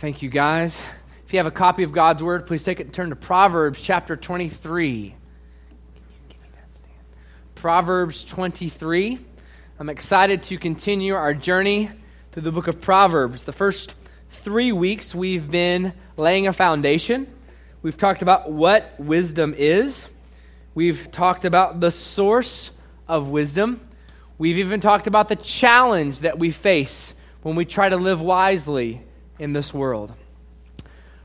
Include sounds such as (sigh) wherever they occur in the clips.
Thank you, guys. If you have a copy of God's Word, please take it and turn to Proverbs chapter 23. Proverbs 23. I'm excited to continue our journey through the book of Proverbs. The first three weeks, we've been laying a foundation. We've talked about what wisdom is, we've talked about the source of wisdom, we've even talked about the challenge that we face when we try to live wisely in this world.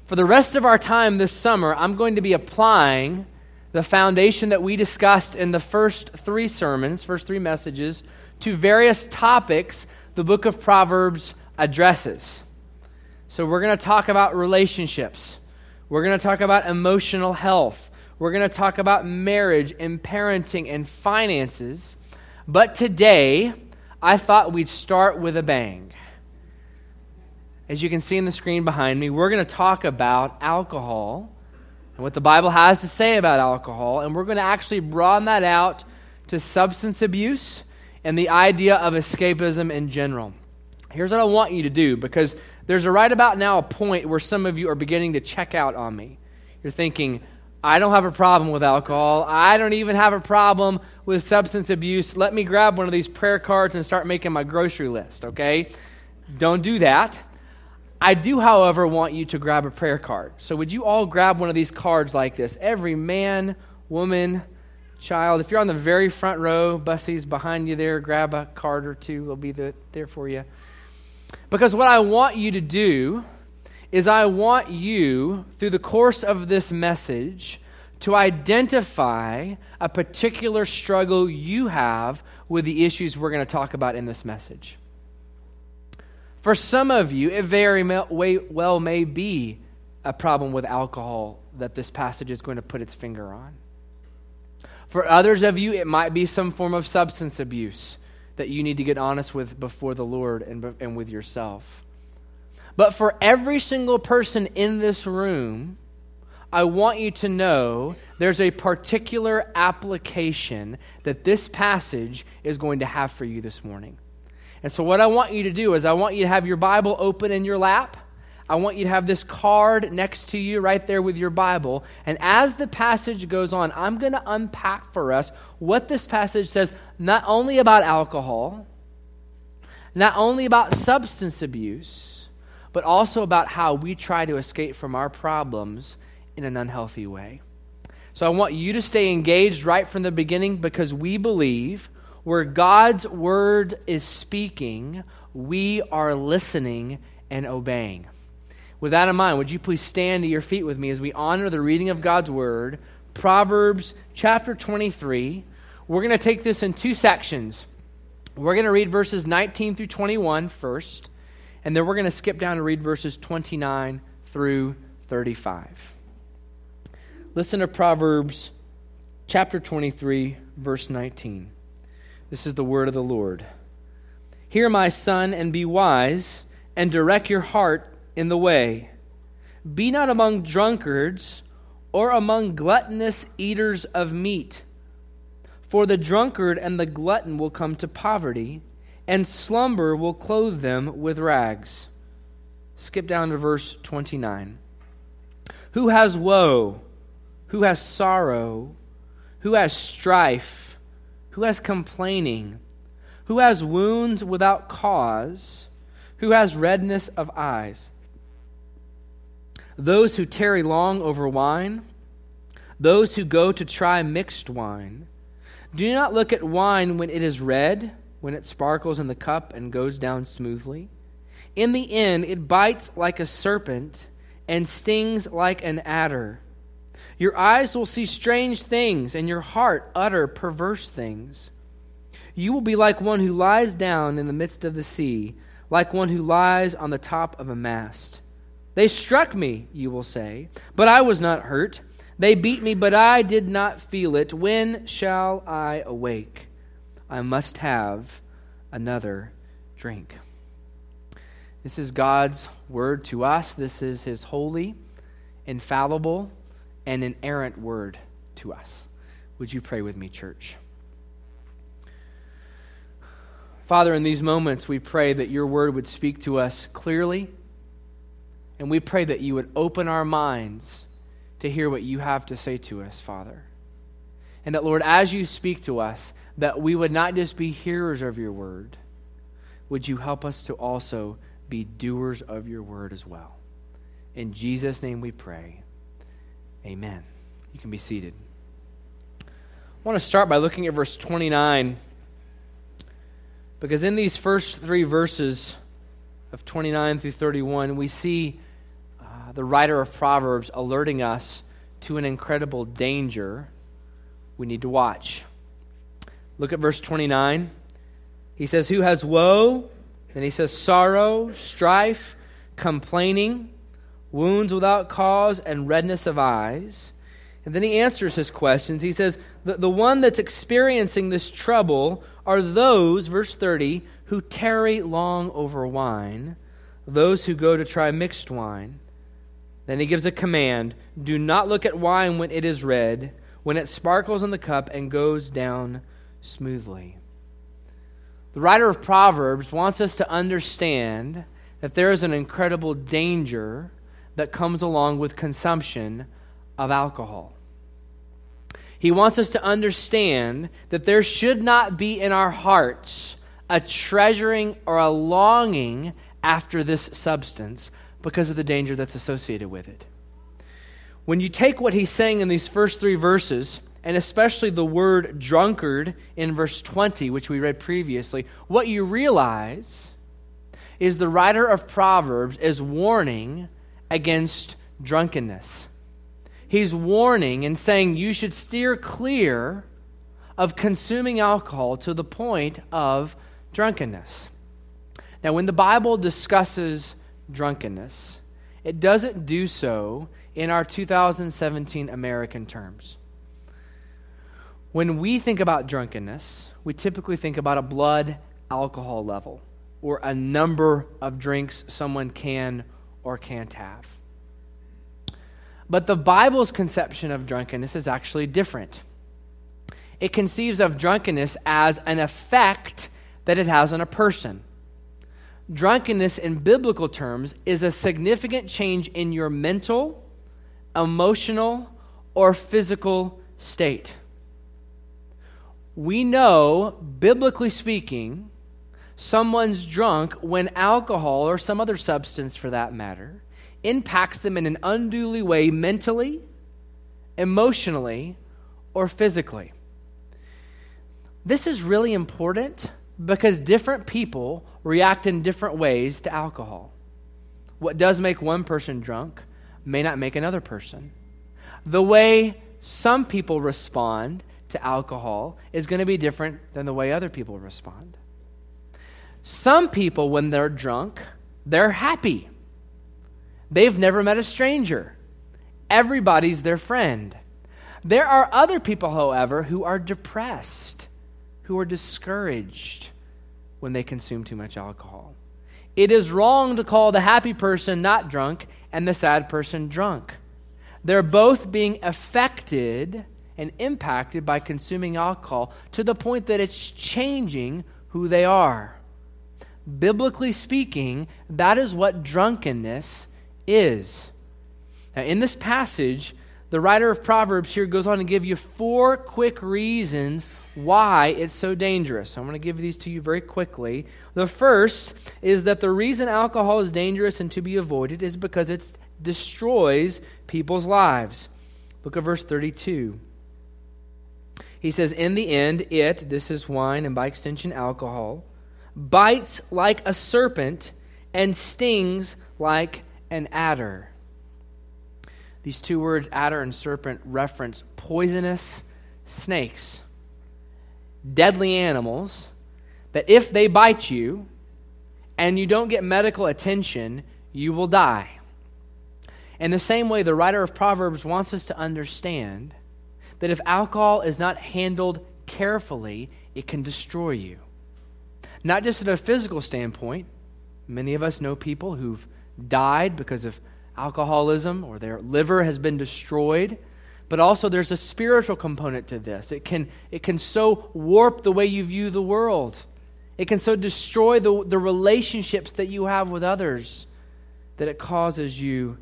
For the rest of our time this summer, I'm going to be applying the foundation that we discussed in the first three sermons, first three messages, to various topics the book of Proverbs addresses. So, we're going to talk about relationships, we're going to talk about emotional health, we're going to talk about marriage and parenting and finances. But today, I thought we'd start with a bang. As you can see in the screen behind me, we're going to talk about alcohol and what the Bible has to say about alcohol, and we're going to actually broaden that out to substance abuse and the idea of escapism in general. Here's what I want you to do because there's a right about now a point where some of you are beginning to check out on me. You're thinking, I don't have a problem with alcohol. I don't even have a problem with substance abuse. Let me grab one of these prayer cards and start making my grocery list, okay? Don't do that. I do, however, want you to grab a prayer card. So, would you all grab one of these cards like this? Every man, woman, child. If you're on the very front row, Bussie's behind you there, grab a card or two. They'll be the, there for you. Because what I want you to do is, I want you, through the course of this message, to identify a particular struggle you have with the issues we're going to talk about in this message. For some of you, it very well may be a problem with alcohol that this passage is going to put its finger on. For others of you, it might be some form of substance abuse that you need to get honest with before the Lord and, and with yourself. But for every single person in this room, I want you to know there's a particular application that this passage is going to have for you this morning. And so, what I want you to do is, I want you to have your Bible open in your lap. I want you to have this card next to you right there with your Bible. And as the passage goes on, I'm going to unpack for us what this passage says not only about alcohol, not only about substance abuse, but also about how we try to escape from our problems in an unhealthy way. So I want you to stay engaged right from the beginning because we believe where God's word is speaking, we are listening and obeying. With that in mind, would you please stand to your feet with me as we honor the reading of God's word, Proverbs chapter 23. We're going to take this in two sections. We're going to read verses 19 through 21 first, and then we're going to skip down and read verses 29 through 35. Listen to Proverbs chapter 23, verse 19. This is the word of the Lord. Hear, my son, and be wise, and direct your heart in the way. Be not among drunkards or among gluttonous eaters of meat. For the drunkard and the glutton will come to poverty, and slumber will clothe them with rags. Skip down to verse 29. Who has woe? Who has sorrow? Who has strife? Who has complaining, who has wounds without cause, who has redness of eyes. Those who tarry long over wine, those who go to try mixed wine. Do not look at wine when it is red, when it sparkles in the cup and goes down smoothly. In the end, it bites like a serpent and stings like an adder. Your eyes will see strange things, and your heart utter perverse things. You will be like one who lies down in the midst of the sea, like one who lies on the top of a mast. They struck me, you will say, but I was not hurt. They beat me, but I did not feel it. When shall I awake? I must have another drink. This is God's word to us. This is his holy, infallible, and inerrant word to us. Would you pray with me, church? Father, in these moments, we pray that your word would speak to us clearly And we pray that you would open our minds to hear what you have to say to us, Father. And that, Lord, as you speak to us, that we would not just be hearers of your word, would you help us to also be doers of your word as well? In Jesus' name we pray. Amen. You can be seated. I want to start by looking at verse 29 because in these first three verses of 29 through 31, we see uh, the writer of Proverbs alerting us to an incredible danger we need to watch. Look at verse 29. He says, Who has woe? Then he says, Sorrow, strife, complaining, wounds without cause, and redness of eyes. And then he answers his questions. He says, The, the one that's experiencing this trouble are those, verse 30, who tarry long over wine, those who go to try mixed wine. Then he gives a command do not look at wine when it is red, when it sparkles in the cup and goes down smoothly. The writer of Proverbs wants us to understand that there is an incredible danger that comes along with consumption of alcohol. He wants us to understand that there should not be in our hearts a treasuring or a longing after this substance because of the danger that's associated with it. When you take what he's saying in these first three verses, and especially the word drunkard in verse 20, which we read previously, what you realize is the writer of Proverbs is warning against drunkenness. He's warning and saying you should steer clear of consuming alcohol to the point of drunkenness. Now, when the Bible discusses drunkenness, it doesn't do so in our 2017 American terms. When we think about drunkenness, we typically think about a blood alcohol level or a number of drinks someone can or can't have. But the Bible's conception of drunkenness is actually different. It conceives of drunkenness as an effect that it has on a person. Drunkenness, in biblical terms, is a significant change in your mental, emotional, or physical state we know, biblically speaking, someone's drunk when alcohol or some other substance for that matter impacts them in an unduly way mentally, emotionally, or physically. This is really important because different people react in different ways to alcohol. What does make one person drunk may not make another person. The way some people respond to alcohol is going to be different than the way other people respond. Some people, when they're drunk, they're happy. They've never met a stranger. Everybody's their friend. There are other people, however, who are depressed, who are discouraged when they consume too much alcohol. It is wrong to call the happy person not drunk and the sad person drunk. They're both being affected and impacted by consuming alcohol to the point that it's changing who they are. Biblically speaking, that is what drunkenness is. Now, in this passage, the writer of Proverbs here goes on to give you four quick reasons why it's so dangerous. I'm going to give these to you very quickly. The first is that the reason alcohol is dangerous and to be avoided is because it destroys people's lives. Look at verse 32. He says, In the end, it, this is wine and by extension alcohol, bites like a serpent and stings like an adder. These two words, adder and serpent, reference poisonous snakes, deadly animals that if they bite you and you don't get medical attention, you will die. In the same way, the writer of Proverbs wants us to understand that if alcohol is not handled carefully, it can destroy you. Not just at a physical standpoint. Many of us know people who've died because of alcoholism or their liver has been destroyed. But also, there's a spiritual component to this. It can, it can so warp the way you view the world, it can so destroy the, the relationships that you have with others. that it causes you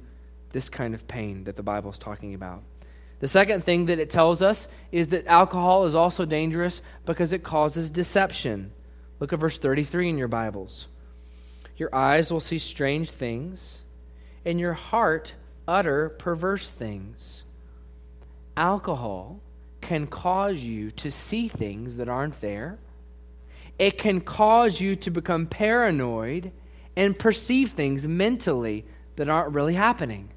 this kind of pain that the Bible is talking about. The second thing that it tells us is that alcohol is also dangerous because it causes deception. Look at verse 33 in your Bibles. Your eyes will see strange things, and your heart utter perverse things. Alcohol can cause you to see things that aren't there. It can cause you to become paranoid and perceive things mentally that aren't really happening.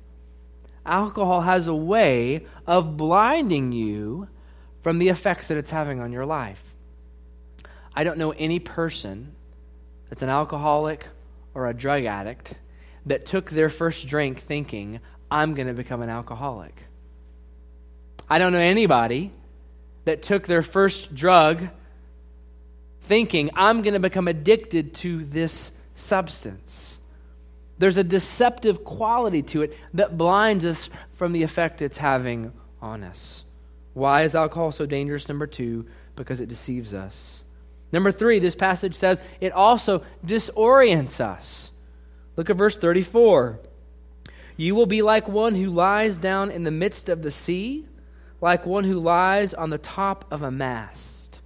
Alcohol has a way of blinding you from the effects that it's having on your life. I don't know any person that's an alcoholic or a drug addict that took their first drink thinking, I'm going to become an alcoholic. I don't know anybody that took their first drug thinking, I'm going to become addicted to this substance. There's a deceptive quality to it that blinds us from the effect it's having on us. Why is alcohol so dangerous? Number two, because it deceives us. Number three, this passage says it also disorients us. Look at verse 34. You will be like one who lies down in the midst of the sea, like one who lies on the top of a mast.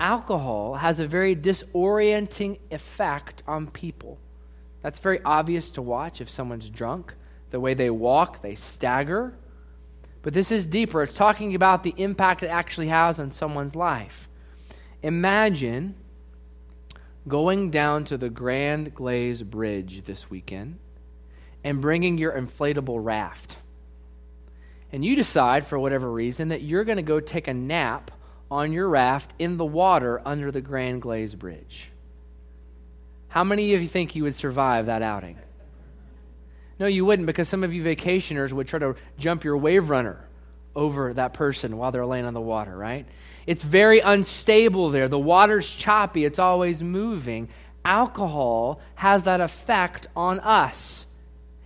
Alcohol has a very disorienting effect on people. That's very obvious to watch if someone's drunk. The way they walk, they stagger. But this is deeper. It's talking about the impact it actually has on someone's life. Imagine going down to the Grand Glaize Bridge this weekend and bringing your inflatable raft. And you decide, for whatever reason, that you're going to go take a nap on your raft in the water under the Grand Glaize Bridge. How many of you think you would survive that outing? No, you wouldn't, because some of you vacationers would try to jump your wave runner over that person while they're laying on the water, right? It's very unstable there. The water's choppy, it's always moving. Alcohol has that effect on us.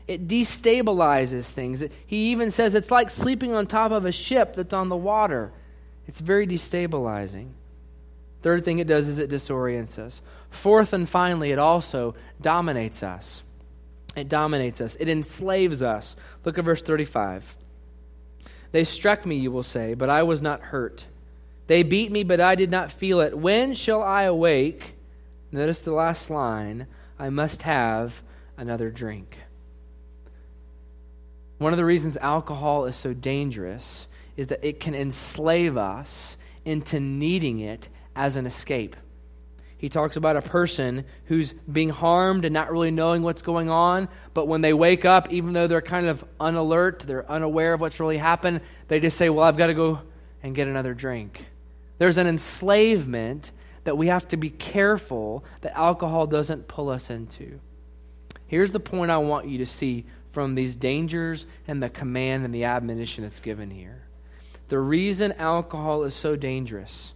It destabilizes things. He even says it's like sleeping on top of a ship that's on the water. It's very destabilizing. Third thing it does is it disorients us. Fourth and finally, it also dominates us. It dominates us, it enslaves us. Look at verse 35. They struck me, you will say, but I was not hurt. They beat me, but I did not feel it. When shall I awake? Notice the last line I must have another drink. One of the reasons alcohol is so dangerous is that it can enslave us into needing it as an escape. He talks about a person who's being harmed and not really knowing what's going on, but when they wake up, even though they're kind of unalert, they're unaware of what's really happened, they just say, Well, I've got to go and get another drink. There's an enslavement that we have to be careful that alcohol doesn't pull us into. Here's the point I want you to see from these dangers and the command and the admonition that's given here. The reason alcohol is so dangerous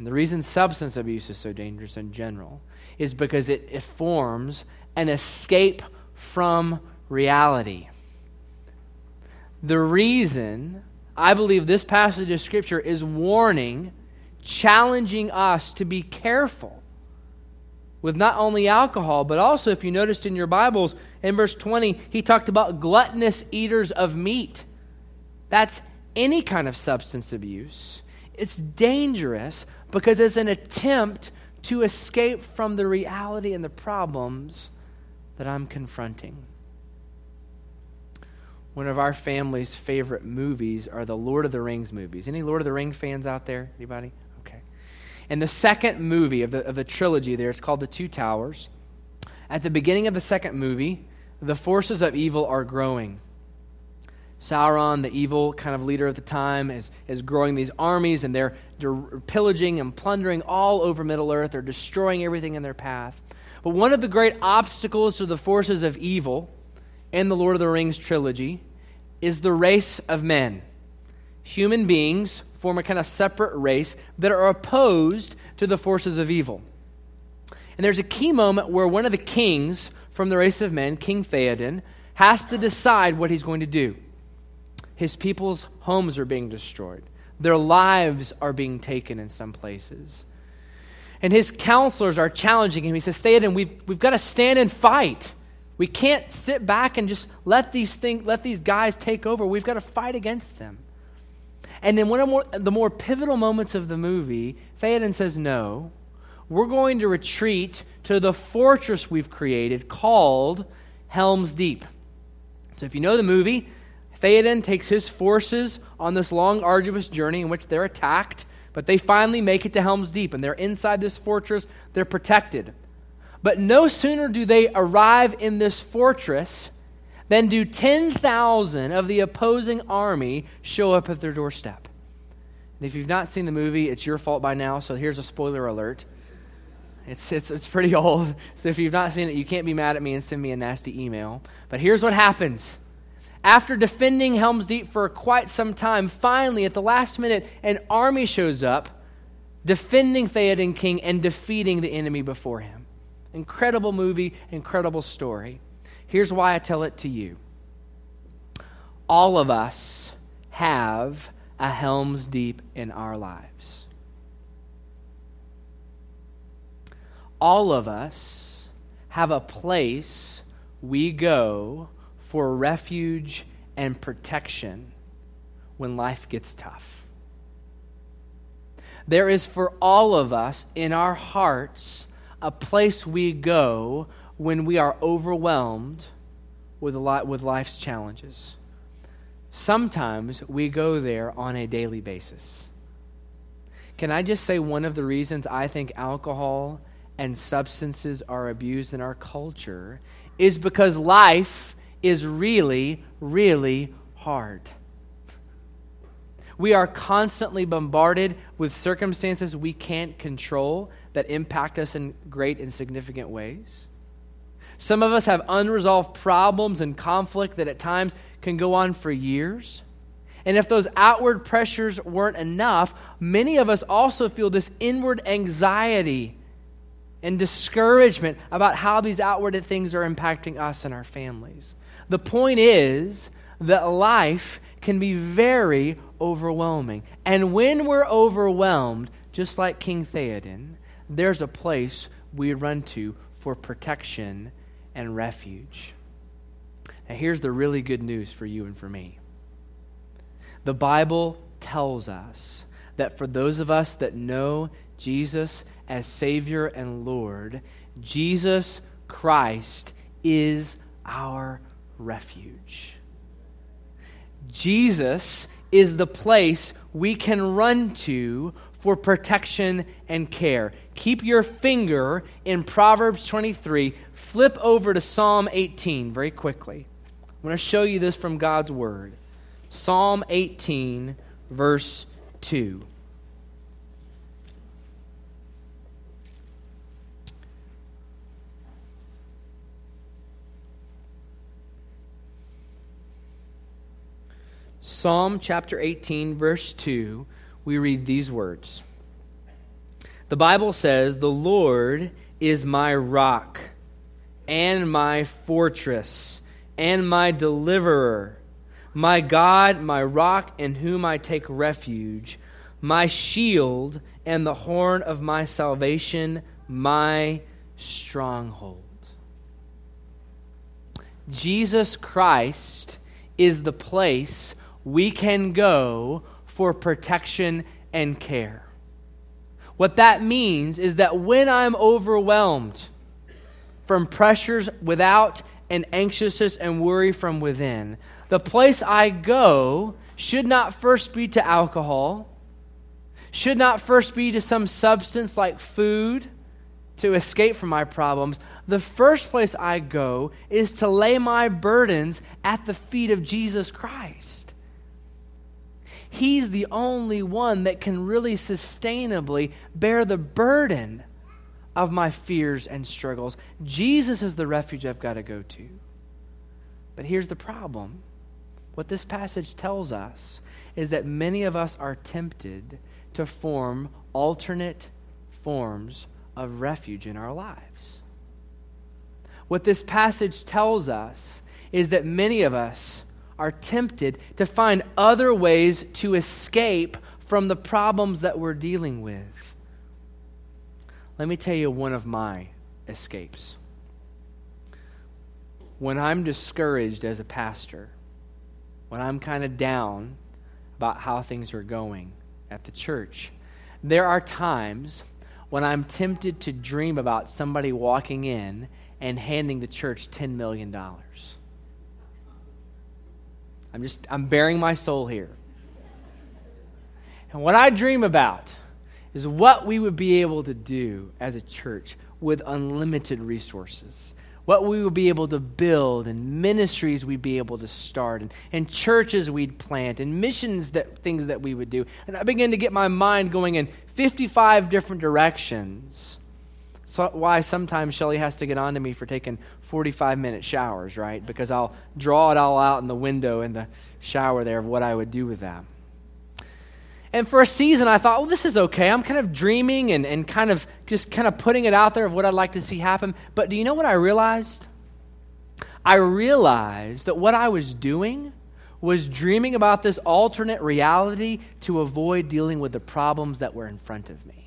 and the reason substance abuse is so dangerous in general is because it, it forms an escape from reality. The reason I believe this passage of Scripture is warning challenging us to be careful with not only alcohol, but also, if you noticed in your Bibles, in verse 20, he talked about gluttonous eaters of meat. That's any kind of substance abuse. It's dangerous because it's an attempt to escape from the reality and the problems that I'm confronting. One of our family's favorite movies are the Lord of the Rings movies. Any Lord of the Rings fans out there? Anybody? And the second movie of the, of the trilogy there, it's called The Two Towers. At the beginning of the second movie, the forces of evil are growing. Sauron, the evil kind of leader at the time, is, is growing these armies and they're, pillaging and plundering all over Middle Earth. They're destroying everything in their path. But one of the great obstacles to the forces of evil in the Lord of the Rings trilogy is the race of men. Human beings form a kind of separate race that are opposed to the forces of evil. And there's a key moment where one of the kings from the race of men, King Theoden, has to decide what he's going to do. His people's homes are being destroyed, their lives are being taken in some places. And his counselors are challenging him. He says, Theoden, we've, we've got to stand and fight. We can't sit back and just let these things, let these guys take over. We've got to fight against them. And in one of more, the more pivotal moments of the movie, Theoden says, No, we're going to retreat to the fortress we've created called Helm's Deep. So if you know the movie, Theoden takes his forces on this long, arduous journey in which they're attacked, but they finally make it to Helm's Deep, and they're inside this fortress. They're protected. But no sooner do they arrive in this fortress than do 10,000 of the opposing army show up at their doorstep. And if you've not seen the movie, it's your fault by now, so here's a spoiler alert. It's, it's, it's pretty (laughs) old, so if you've not seen it, you can't be mad at me and send me a nasty email. But here's what happens. After defending Helm's Deep for quite some time, finally, at the last minute, an army shows up, defending Theoden King and defeating the enemy before him. Incredible movie, incredible story. Here's why I tell it to you. All of us have a Helm's Deep in our lives. All of us have a place we go for refuge and protection when life gets tough. There is for all of us in our hearts a place we go when we are overwhelmed with, a lot, with life's challenges. Sometimes we go there on a daily basis. Can I just say one of the reasons I think alcohol and substances are abused in our culture is because life is really, really hard. We are constantly bombarded with circumstances we can't control that impact us in great and significant ways. Some of us have unresolved problems and conflict that at times can go on for years. And if those outward pressures weren't enough, many of us also feel this inward anxiety and discouragement about how these outward things are impacting us and our families. The point is that life can be very overwhelming. And when we're overwhelmed, just like King Theoden, there's a place we run to for protection and refuge. Now, here's the really good news for you and for me the Bible tells us that for those of us that know Jesus as Savior and Lord, Jesus Christ is our refuge. Jesus is the place we can run to for protection and care. Keep your finger in Proverbs 23. Flip over to Psalm 18 very quickly. I'm going to show you this from God's Word. Psalm 18, verse 2. Psalm chapter 18, verse 2, we read these words. The Bible says, The Lord is my rock and my fortress and my deliverer, my God, my rock in whom I take refuge, my shield and the horn of my salvation, my stronghold. Jesus Christ is the place we can go for protection and care. What that means is that when I'm overwhelmed from pressures without and anxiousness and worry from within, the place I go should not first be to alcohol, should not first be to some substance like food to escape from my problems. The first place I go is to lay my burdens at the feet of Jesus Christ. He's the only one that can really sustainably bear the burden of my fears and struggles. Jesus is the refuge I've got to go to. But here's the problem what this passage tells us is that many of us are tempted to form alternate forms of refuge in our lives. What this passage tells us is that many of us are tempted to find other ways to escape from the problems that we're dealing with. Let me tell you one of my escapes. when I'm discouraged as a pastor, when I'm kind of down about how things are going at the church, there are times when I'm tempted to dream about somebody walking in and handing the church $10 million. I'm just, I'm bearing my soul here. And what I dream about is what we would be able to do as a church with unlimited resources. What we would be able to build, and ministries we'd be able to start, and, and churches we'd plant, and missions that things that we would do. And I began to get my mind going in 55 different directions. So why sometimes Shelly has to get on to me for taking 45 minute showers, right? Because I'll draw it all out in the window in the shower there of what I would do with that. And for a season, I thought, well, this is okay. I'm kind of dreaming and, and kind of just kind of putting it out there of what I'd like to see happen. But do you know what I realized? I realized that what I was doing was dreaming about this alternate reality to avoid dealing with the problems that were in front of me.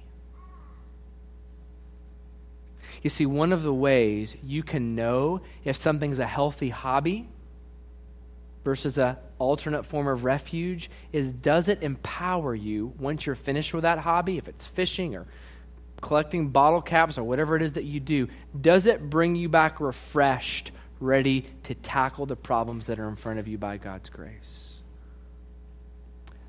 You see, one of the ways you can know if something's a healthy hobby versus a alternate form of refuge is does it empower you once you're finished with that hobby if it's fishing or collecting bottle caps or whatever it is that you do does it bring you back refreshed ready to tackle the problems that are in front of you by God's grace?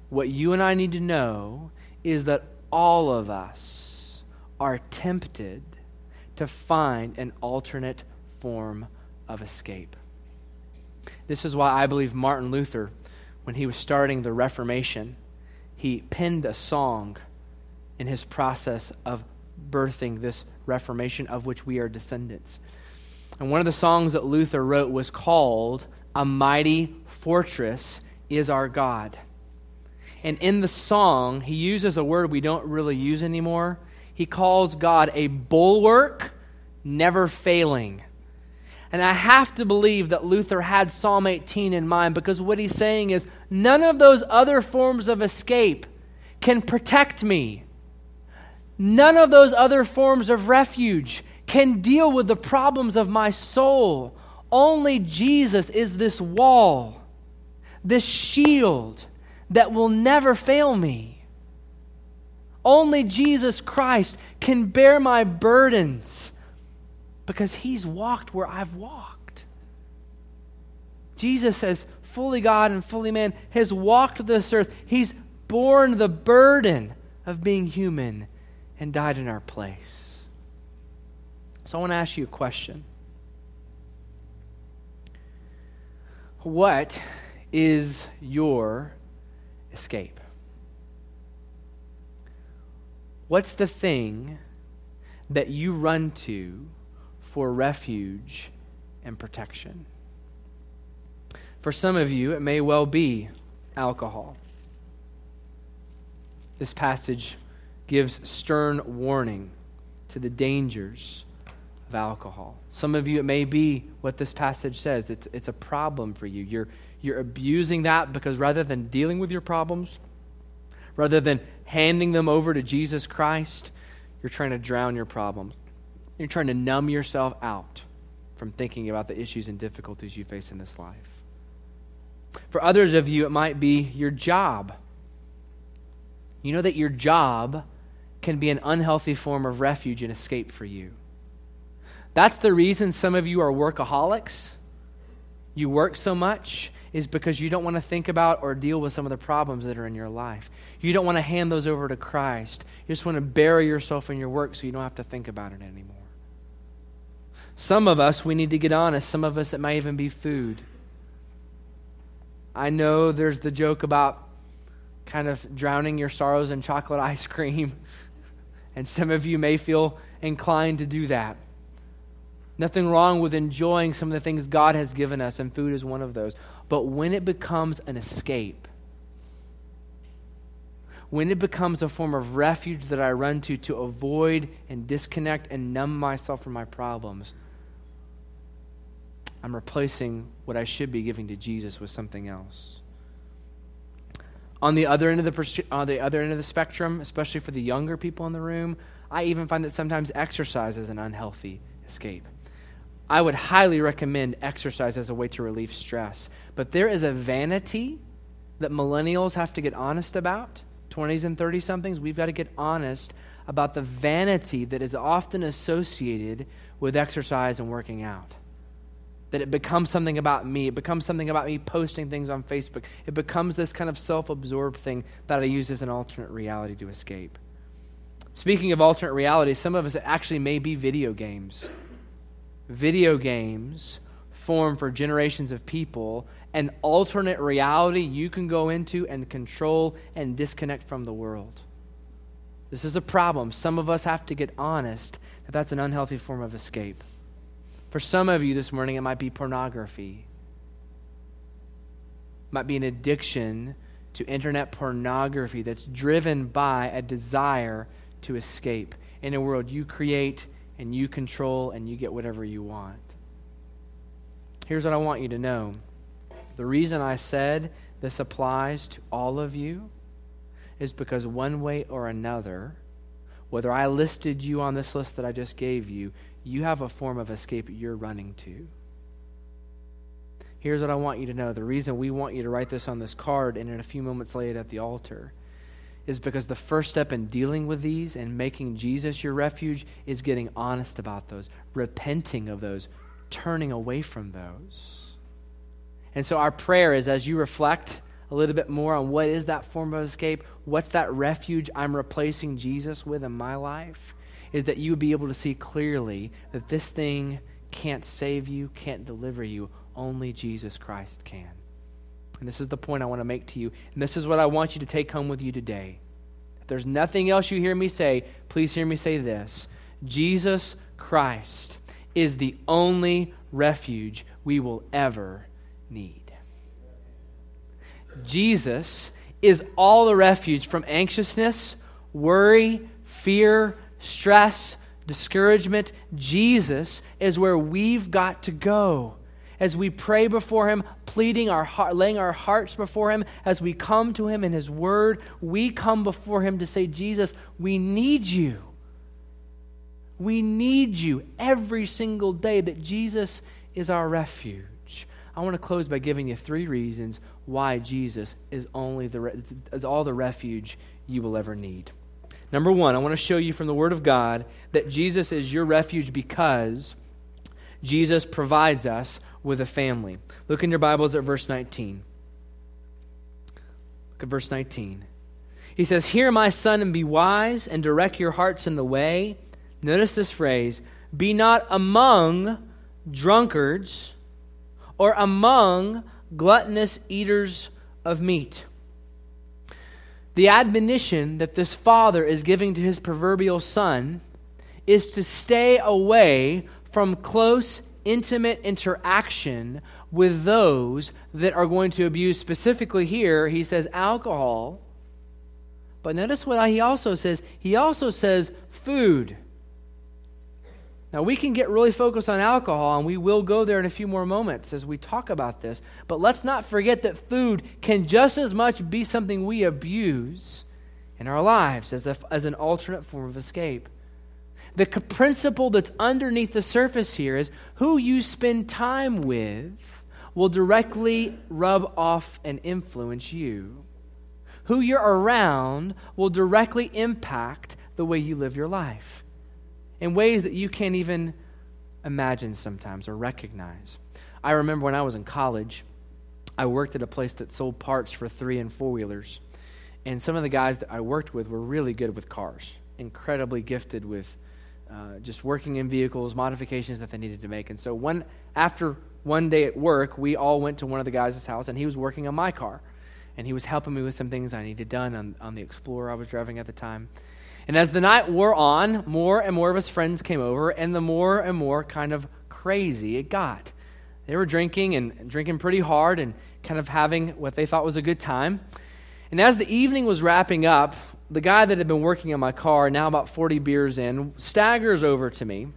What you and I need to know is that all of us are tempted to find an alternate form of escape this is why I believe Martin Luther, when he was starting the Reformation, he penned a song in his process of birthing this Reformation of which we are descendants. And one of the songs that Luther wrote was called A Mighty Fortress is Our God. And in the song, he uses a word we don't really use anymore. He calls God a bulwark, never failing. And I have to believe that Luther had Psalm 18 in mind because what he's saying is none of those other forms of escape can protect me. None of those other forms of refuge can deal with the problems of my soul. Only Jesus is this wall, this shield that will never fail me. Only Jesus Christ can bear my burdens because he's walked where I've walked. Jesus, as fully God and fully man, has walked this earth. He's borne the burden of being human and died in our place. So I want to ask you a question. What is your escape? What's the thing that you run to for refuge and protection. For some of you, it may well be alcohol. This passage gives stern warning to the dangers of alcohol. Some of you, it may be what this passage says. It's, it's a problem for you. You're, you're abusing that because rather than dealing with your problems, rather than handing them over to Jesus Christ, you're trying to drown your problems. You're trying to numb yourself out from thinking about the issues and difficulties you face in this life. For others of you, it might be your job. You know that your job can be an unhealthy form of refuge and escape for you. That's the reason some of you are workaholics. You work so much is because you don't want to think about or deal with some of the problems that are in your life. You don't want to hand those over to Christ. You just want to bury yourself in your work so you don't have to think about it anymore. Some of us, we need to get honest. Some of us, it might even be food. I know there's the joke about kind of drowning your sorrows in chocolate (laughs) ice cream. And some of you may feel inclined to do that. Nothing wrong with enjoying some of the things God has given us, and food is one of those. But when it becomes an escape, when it becomes a form of refuge that I run to to avoid and disconnect and numb myself from my problems, I'm replacing what I should be giving to Jesus with something else. On the other end of the on the other end of the spectrum, especially for the younger people in the room, I even find that sometimes exercise is an unhealthy escape. I would highly recommend exercise as a way to relieve stress. But there is a vanity that millennials have to get honest about. 20s and 30 somethings, we've got to get honest about the vanity that is often associated with exercise and working out. That it becomes something about me. It becomes something about me posting things on Facebook. It becomes this kind of self absorbed thing that I use as an alternate reality to escape. Speaking of alternate reality, some of us actually may be video games. Video games form for generations of people an alternate reality you can go into and control and disconnect from the world. This is a problem. Some of us have to get honest that that's an unhealthy form of escape. For some of you this morning, it might be pornography. It might be an addiction to internet pornography that's driven by a desire to escape in a world you create and you control and you get whatever you want. Here's what I want you to know the reason I said this applies to all of you is because one way or another, whether I listed you on this list that I just gave you, you have a form of escape you're running to. Here's what I want you to know. The reason we want you to write this on this card and in a few moments lay it at the altar is because the first step in dealing with these and making Jesus your refuge is getting honest about those, repenting of those, turning away from those. And so our prayer is as you reflect a little bit more on what is that form of escape, what's that refuge I'm replacing Jesus with in my life, is that you would be able to see clearly that this thing can't save you, can't deliver you. Only Jesus Christ can. And this is the point I want to make to you. And this is what I want you to take home with you today. If there's nothing else you hear me say, please hear me say this Jesus Christ is the only refuge we will ever need. Jesus is all the refuge from anxiousness, worry, fear, stress, discouragement. Jesus is where we've got to go. As we pray before Him, pleading our heart, laying our hearts before Him, as we come to Him in His Word, we come before Him to say, Jesus, we need you. We need you every single day, that Jesus is our refuge. I want to close by giving you three reasons why Jesus is only the is all the refuge you will ever need. Number 1, I want to show you from the word of God that Jesus is your refuge because Jesus provides us with a family. Look in your Bibles at verse 19. Look at verse 19. He says, Hear, my son, and be wise, and direct your hearts in the way. Notice this phrase Be not among drunkards or among gluttonous eaters of meat. The admonition that this father is giving to his proverbial son is to stay away from close, intimate interaction with those that are going to abuse. Specifically, here, he says alcohol. But notice what he also says. He also says food. Now, we can get really focused on alcohol, and we will go there in a few more moments as we talk about this. But let's not forget that food can just as much be something we abuse in our lives as, a, as an alternate form of escape. The principle that's underneath the surface here is who you spend time with will directly rub off and influence you. Who you're around will directly impact the way you live your life in ways that you can't even imagine sometimes or recognize. I remember when I was in college, I worked at a place that sold parts for three and four wheelers. And some of the guys that I worked with were really good with cars, incredibly gifted with uh, just working in vehicles, modifications that they needed to make. And so one after one day at work, we all went to one of the guys' house, and he was working on my car, and he was helping me with some things I needed done on, on the Explorer I was driving at the time. And as the night wore on, more and more of his friends came over, and the more and more kind of crazy it got. They were drinking and drinking pretty hard and kind of having what they thought was a good time. And as the evening was wrapping up, the guy that had been working on my car, now about 40 beers in, staggers over to me.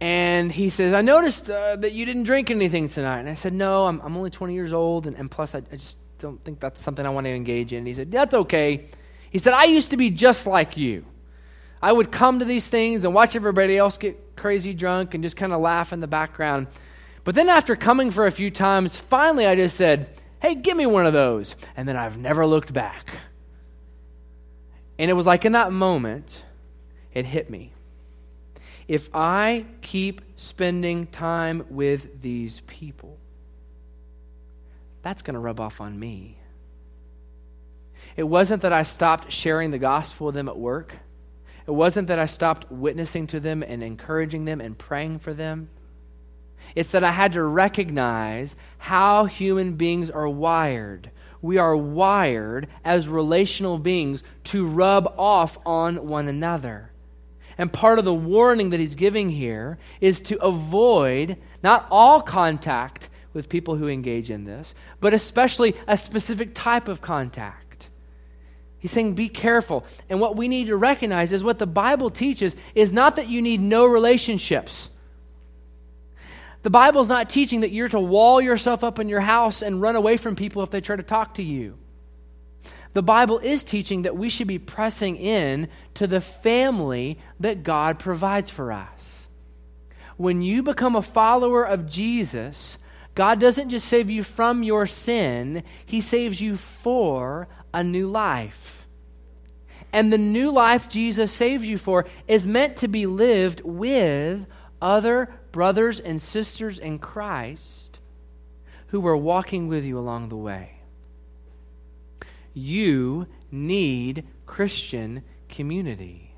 And he says, I noticed uh, that you didn't drink anything tonight. And I said, No, I'm, I'm only 20 years old, and, and plus, I, I just don't think that's something I want to engage in. And he said, That's okay. He said, I used to be just like you. I would come to these things and watch everybody else get crazy drunk and just kind of laugh in the background. But then after coming for a few times, finally I just said, Hey, give me one of those. And then I've never looked back. And it was like in that moment, it hit me. If I keep spending time with these people, that's going to rub off on me. It wasn't that I stopped sharing the gospel with them at work. It wasn't that I stopped witnessing to them and encouraging them and praying for them. It's that I had to recognize how human beings are wired. We are wired as relational beings to rub off on one another. And part of the warning that he's giving here is to avoid not all contact with people who engage in this, but especially a specific type of contact. He's saying, be careful. And what we need to recognize is what the Bible teaches is not that you need no relationships. The Bible's not teaching that you're to wall yourself up in your house and run away from people if they try to talk to you. The Bible is teaching that we should be pressing in to the family that God provides for us. When you become a follower of Jesus, God doesn't just save you from your sin, He saves you for a new life. And the new life Jesus saves you for is meant to be lived with other brothers and sisters in Christ who are walking with you along the way. You need Christian community.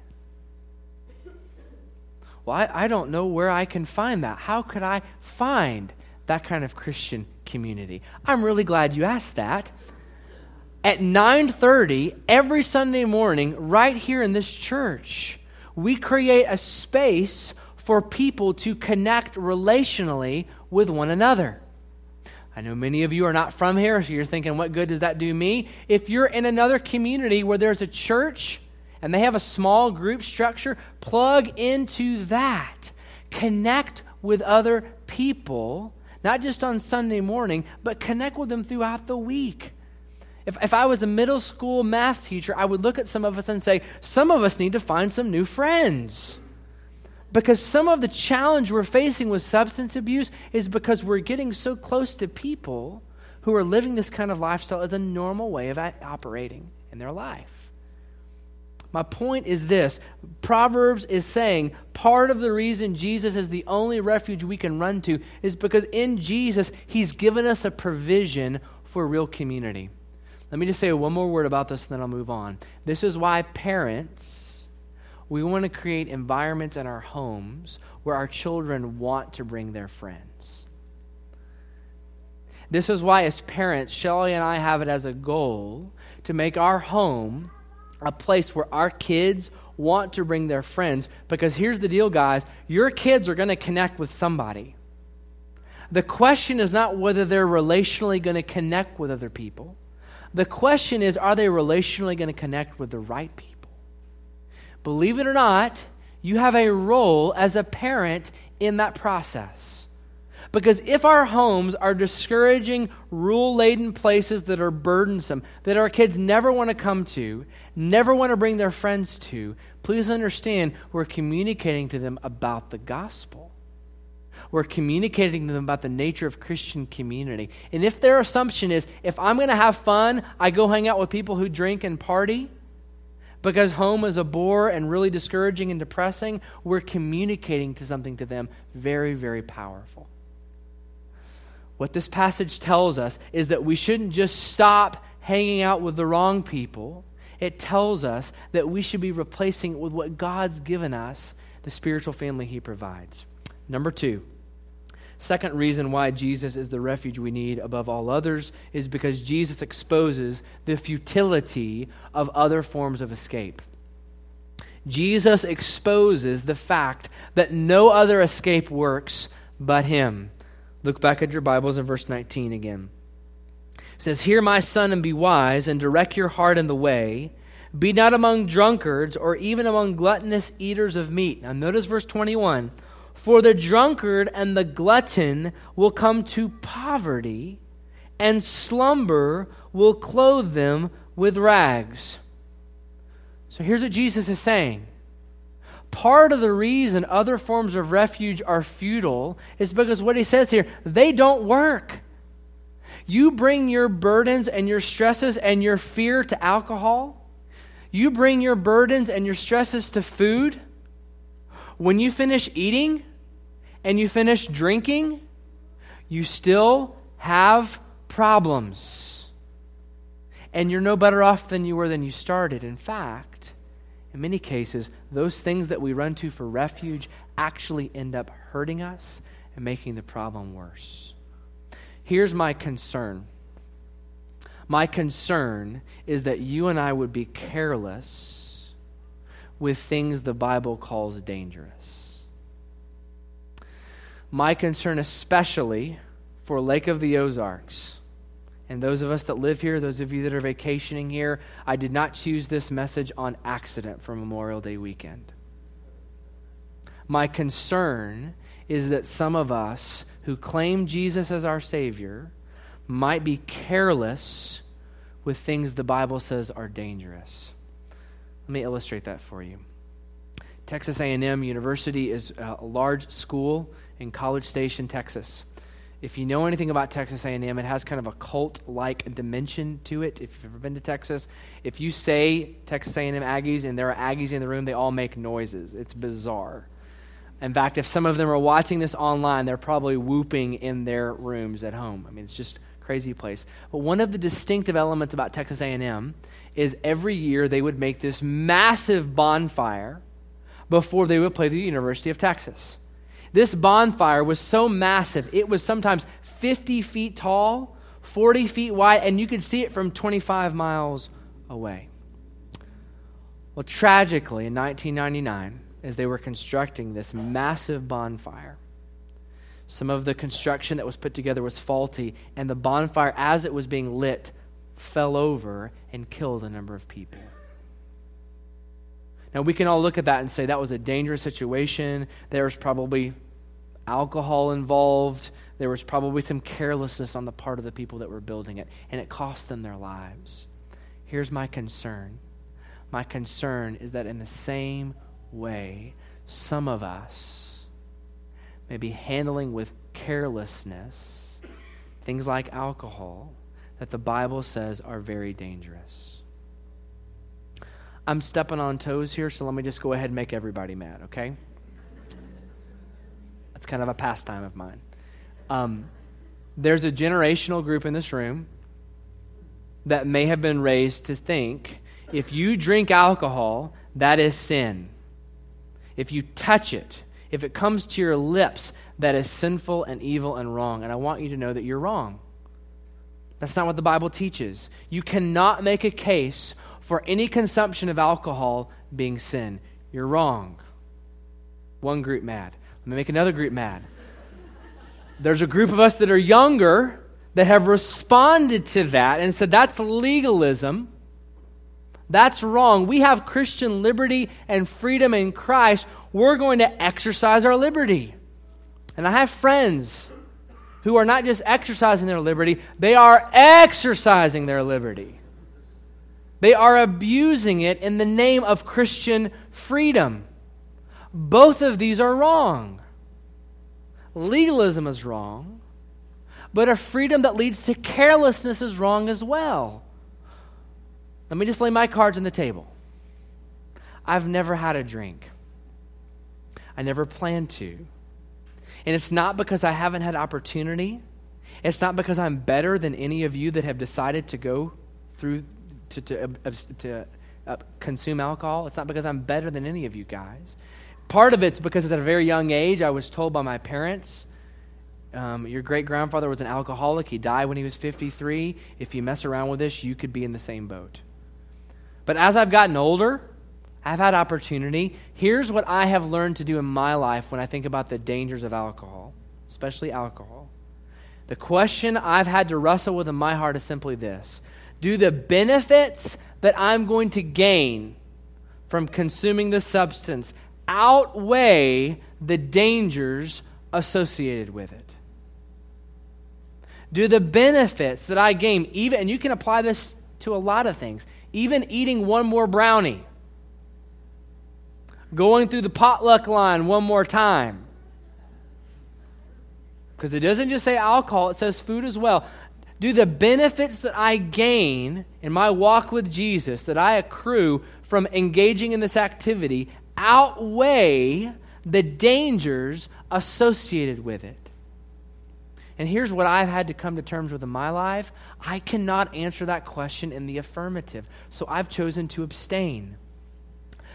Well, I, I, don't know where I can find that. How could I find that kind of Christian community? I'm really glad you asked that. At 9:30 every Sunday morning right here in this church, we create a space for people to connect relationally with one another. I know many of you are not from here, so you're thinking, what good does that do me? If you're in another community where there's a church and they have a small group structure, plug into that. Connect with other people, not just on Sunday morning, but connect with them throughout the week. If, if I was a middle school math teacher, I would look at some of us and say, some of us need to find some new friends. Because some of the challenge we're facing with substance abuse is because we're getting so close to people who are living this kind of lifestyle as a normal way of operating in their life. My point is this Proverbs is saying part of the reason Jesus is the only refuge we can run to is because in Jesus, He's given us a provision for real community. Let me just say one more word about this and then I'll move on. This is why parents we want to create environments in our homes where our children want to bring their friends. This is why, as parents, Shelly and I have it as a goal to make our home a place where our kids want to bring their friends. Because here's the deal, guys your kids are going to connect with somebody. The question is not whether they're relationally going to connect with other people. The question is, are they relationally going to connect with the right people? Believe it or not, you have a role as a parent in that process. Because if our homes are discouraging, rule laden places that are burdensome, that our kids never want to come to, never want to bring their friends to, please understand we're communicating to them about the gospel. We're communicating to them about the nature of Christian community. And if their assumption is, if I'm going to have fun, I go hang out with people who drink and party, because home is a bore and really discouraging and depressing, we're communicating to something to them very, very powerful. What this passage tells us is that we shouldn't just stop hanging out with the wrong people. It tells us that we should be replacing it with what God's given us, the spiritual family He provides. Number two, Second reason why Jesus is the refuge we need above all others is because Jesus exposes the futility of other forms of escape. Jesus exposes the fact that no other escape works but him. Look back at your Bibles in verse 19 again. It says, Hear my son and be wise, and direct your heart in the way. Be not among drunkards or even among gluttonous eaters of meat. Now, notice verse 21 for the drunkard and the glutton will come to poverty, and slumber will clothe them with rags. So here's what Jesus is saying Part of the reason other forms of refuge are futile is because what he says here, they don't work. You bring your burdens and your stresses and your fear to alcohol. You bring your burdens and your stresses to food. When you finish eating and you finish drinking, you still have problems. And you're no better off than you were than you started. In fact, in many cases, those things that we run to for refuge actually end up hurting us and making the problem worse. Here's my concern my concern is that you and I would be careless with things the Bible calls dangerous. My concern, especially for Lake of the Ozarks, and those of us that live here, those of you that are vacationing here, I did not choose this message on accident for Memorial Day weekend. My concern is that some of us who claim Jesus as our Savior might be careless with things the Bible says are dangerous. Let me illustrate that for you. Texas A&M University is a large school in College Station, Texas. If you know anything about Texas A&M, it has kind of a cult-like dimension to it. If you've ever been to Texas, if you say Texas A&M Aggies and there are Aggies in the room, they all make noises. It's bizarre. In fact, if some of them are watching this online, they're probably whooping in their rooms at home. I mean, it's just crazy place. But one of the distinctive elements about Texas A&M is every year they would make this massive bonfire before they would play the University of Texas. This bonfire was so massive, it was sometimes 50 feet tall, 40 feet wide, and you could see it from 25 miles away. Well, tragically, in 1999, as they were constructing this massive bonfire, some of the construction that was put together was faulty, and the bonfire, as it was being lit, fell over and killed a number of people. Now, we can all look at that and say that was a dangerous situation. There was probably alcohol involved. There was probably some carelessness on the part of the people that were building it, and it cost them their lives. Here's my concern my concern is that in the same way, some of us may be handling with carelessness things like alcohol that the Bible says are very dangerous. I'm stepping on toes here, so let me just go ahead and make everybody mad, okay? That's kind of a pastime of mine. Um, there's a generational group in this room that may have been raised to think if you drink alcohol, that is sin. If you touch it, if it comes to your lips, that is sinful and evil and wrong. And I want you to know that you're wrong. That's not what the Bible teaches. You cannot make a case for any consumption of alcohol being sin. You're wrong. One group mad. Let me make another group mad. There's a group of us that are younger that have responded to that and said that's legalism. That's wrong. We have Christian liberty and freedom in Christ. We're going to exercise our liberty. And I have friends who are not just exercising their liberty, they are exercising their liberty. They are abusing it in the name of Christian freedom. Both of these are wrong. Legalism is wrong, but a freedom that leads to carelessness is wrong as well. Let me just lay my cards on the table. I've never had a drink. I never plan to. And it's not because I haven't had opportunity. It's not because I'm better than any of you that have decided to go through to, to, uh, to uh, consume alcohol. It's not because I'm better than any of you guys. Part of it's because at a very young age, I was told by my parents, um, your great grandfather was an alcoholic. He died when he was 53. If you mess around with this, you could be in the same boat. But as I've gotten older, I've had opportunity. Here's what I have learned to do in my life when I think about the dangers of alcohol, especially alcohol. The question I've had to wrestle with in my heart is simply this do the benefits that I'm going to gain from consuming the substance outweigh the dangers associated with it? Do the benefits that I gain, even, and you can apply this to a lot of things, even eating one more brownie, going through the potluck line one more time. Because it doesn't just say alcohol, it says food as well. Do the benefits that I gain in my walk with Jesus, that I accrue from engaging in this activity, outweigh the dangers associated with it? And here's what I've had to come to terms with in my life I cannot answer that question in the affirmative. So I've chosen to abstain.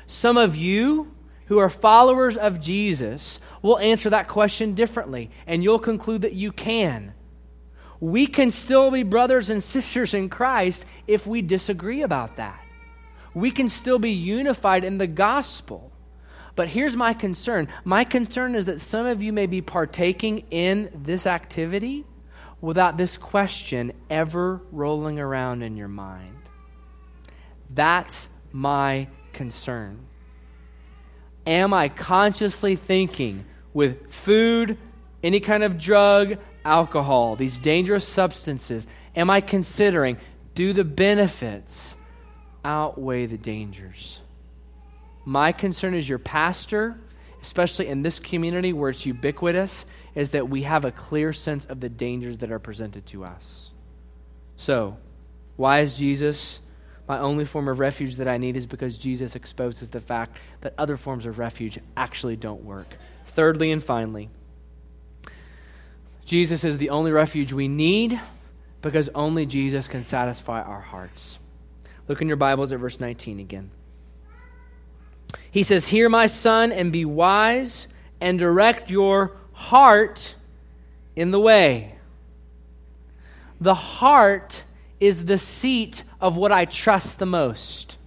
Some of you who are followers of Jesus will answer that question differently, and you'll conclude that you can. We can still be brothers and sisters in Christ if we disagree about that. We can still be unified in the gospel. But here's my concern my concern is that some of you may be partaking in this activity without this question ever rolling around in your mind. That's my concern. Am I consciously thinking with food, any kind of drug, alcohol, these dangerous substances? Am I considering do the benefits outweigh the dangers? My concern as your pastor, especially in this community where it's ubiquitous, is that we have a clear sense of the dangers that are presented to us. So, why is Jesus my only form of refuge that I need? Is because Jesus exposes the fact that other forms of refuge actually don't work. Thirdly and finally, Jesus is the only refuge we need because only Jesus can satisfy our hearts. Look in your Bibles at verse 19 again. He says, Hear my son, and be wise, and direct your heart in the way. The heart is the seat of what I trust the most.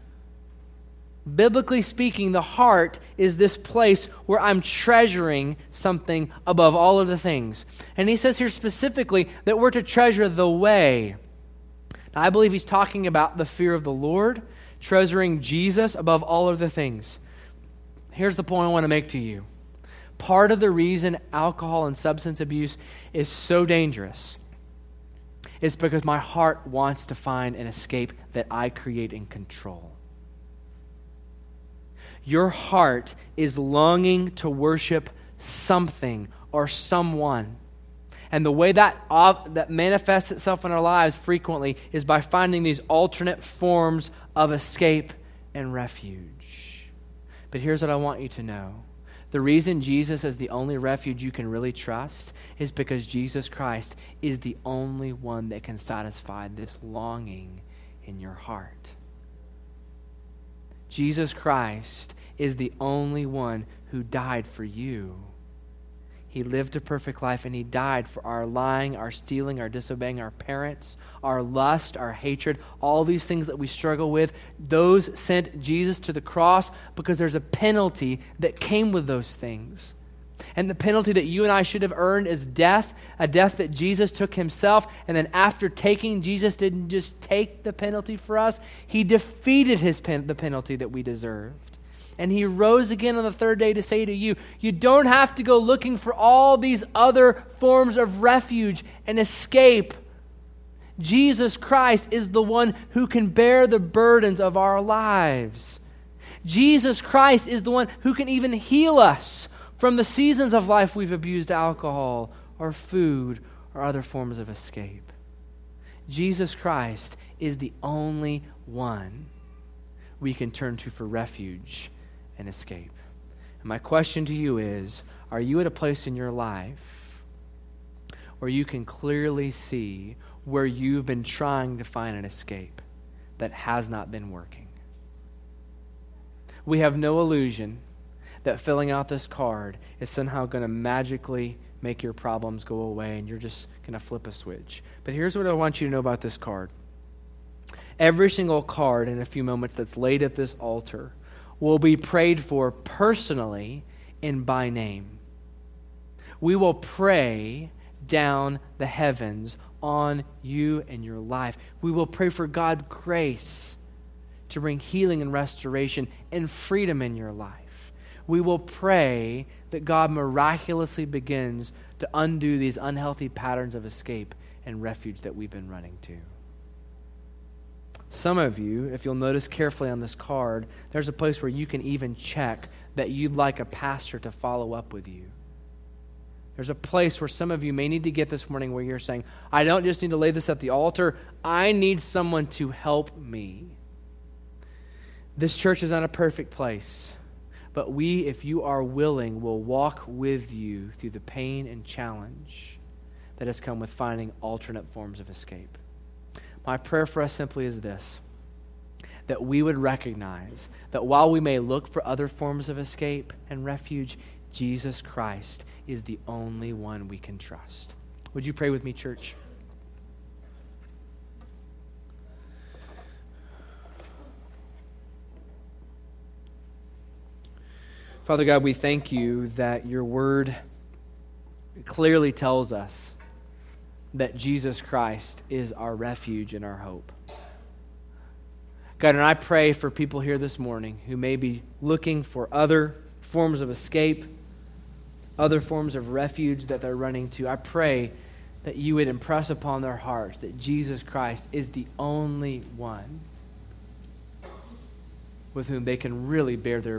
Biblically speaking, the heart is this place where I'm treasuring something above all of the things. And he says here specifically that we're to treasure the way. Now, I believe he's talking about the fear of the Lord, treasuring Jesus above all other things. Here's the point I want to make to you. Part of the reason alcohol and substance abuse is so dangerous is because my heart wants to find an escape that I create and control. Your heart is longing to worship something or someone. And the way that, that manifests itself in our lives frequently is by finding these alternate forms of escape and refuge. But here's what I want you to know the reason Jesus is the only refuge you can really trust is because Jesus Christ is the only one that can satisfy this longing in your heart. Jesus Christ is the only one who died for you. He lived a perfect life and he died for our lying, our stealing, our disobeying our parents, our lust, our hatred, all these things that we struggle with. Those sent Jesus to the cross because there's a penalty that came with those things. And the penalty that you and I should have earned is death, a death that Jesus took himself. And then after taking, Jesus didn't just take the penalty for us, he defeated his pen, the penalty that we deserved and he rose again on the third day to say to you, you don't have to go looking for all these other forms of refuge and escape. Jesus Christ is the one who can bear the burdens of our lives. Jesus Christ is the one who can even heal us from the seasons of life we've abused alcohol or food or other forms of escape. Jesus Christ is the only one we can turn to for refuge and escape. And my question to you is Are you at a place in your life where you can clearly see where you've been trying to find an escape that has not been working? We have no illusion that filling out this card is somehow going to magically make your problems go away and you're just going to flip a switch. But here's what I want you to know about this card. Every single card in a few moments that's laid at this altar will be prayed for personally and by name. We will pray down the heavens on you and your life. We will pray for God's grace to bring healing and restoration and freedom in your life. We will pray that God miraculously begins to undo these unhealthy patterns of escape and refuge that we've been running to. Some of you, if you'll notice carefully on this card, there's a place where you can even check that you'd like a pastor to follow up with you. There's a place where some of you may need to get this morning where you're saying, I don't just need to lay this at the altar, I need someone to help me. This church is not a perfect place, but we, if you are willing, will walk with you through the pain and challenge that has come with finding alternate forms of escape. My prayer for us simply is this that we would recognize that while we may look for other forms of escape and refuge, Jesus Christ is the only one we can trust. Would you pray with me, church? Father God, we thank you that your word clearly tells us that Jesus Christ is our refuge and our hope. God, and I pray for people here this morning who may be looking for other forms of escape, other forms of refuge that they're running to. I pray that you would impress upon their hearts that Jesus Christ is the only one with whom they can really bear their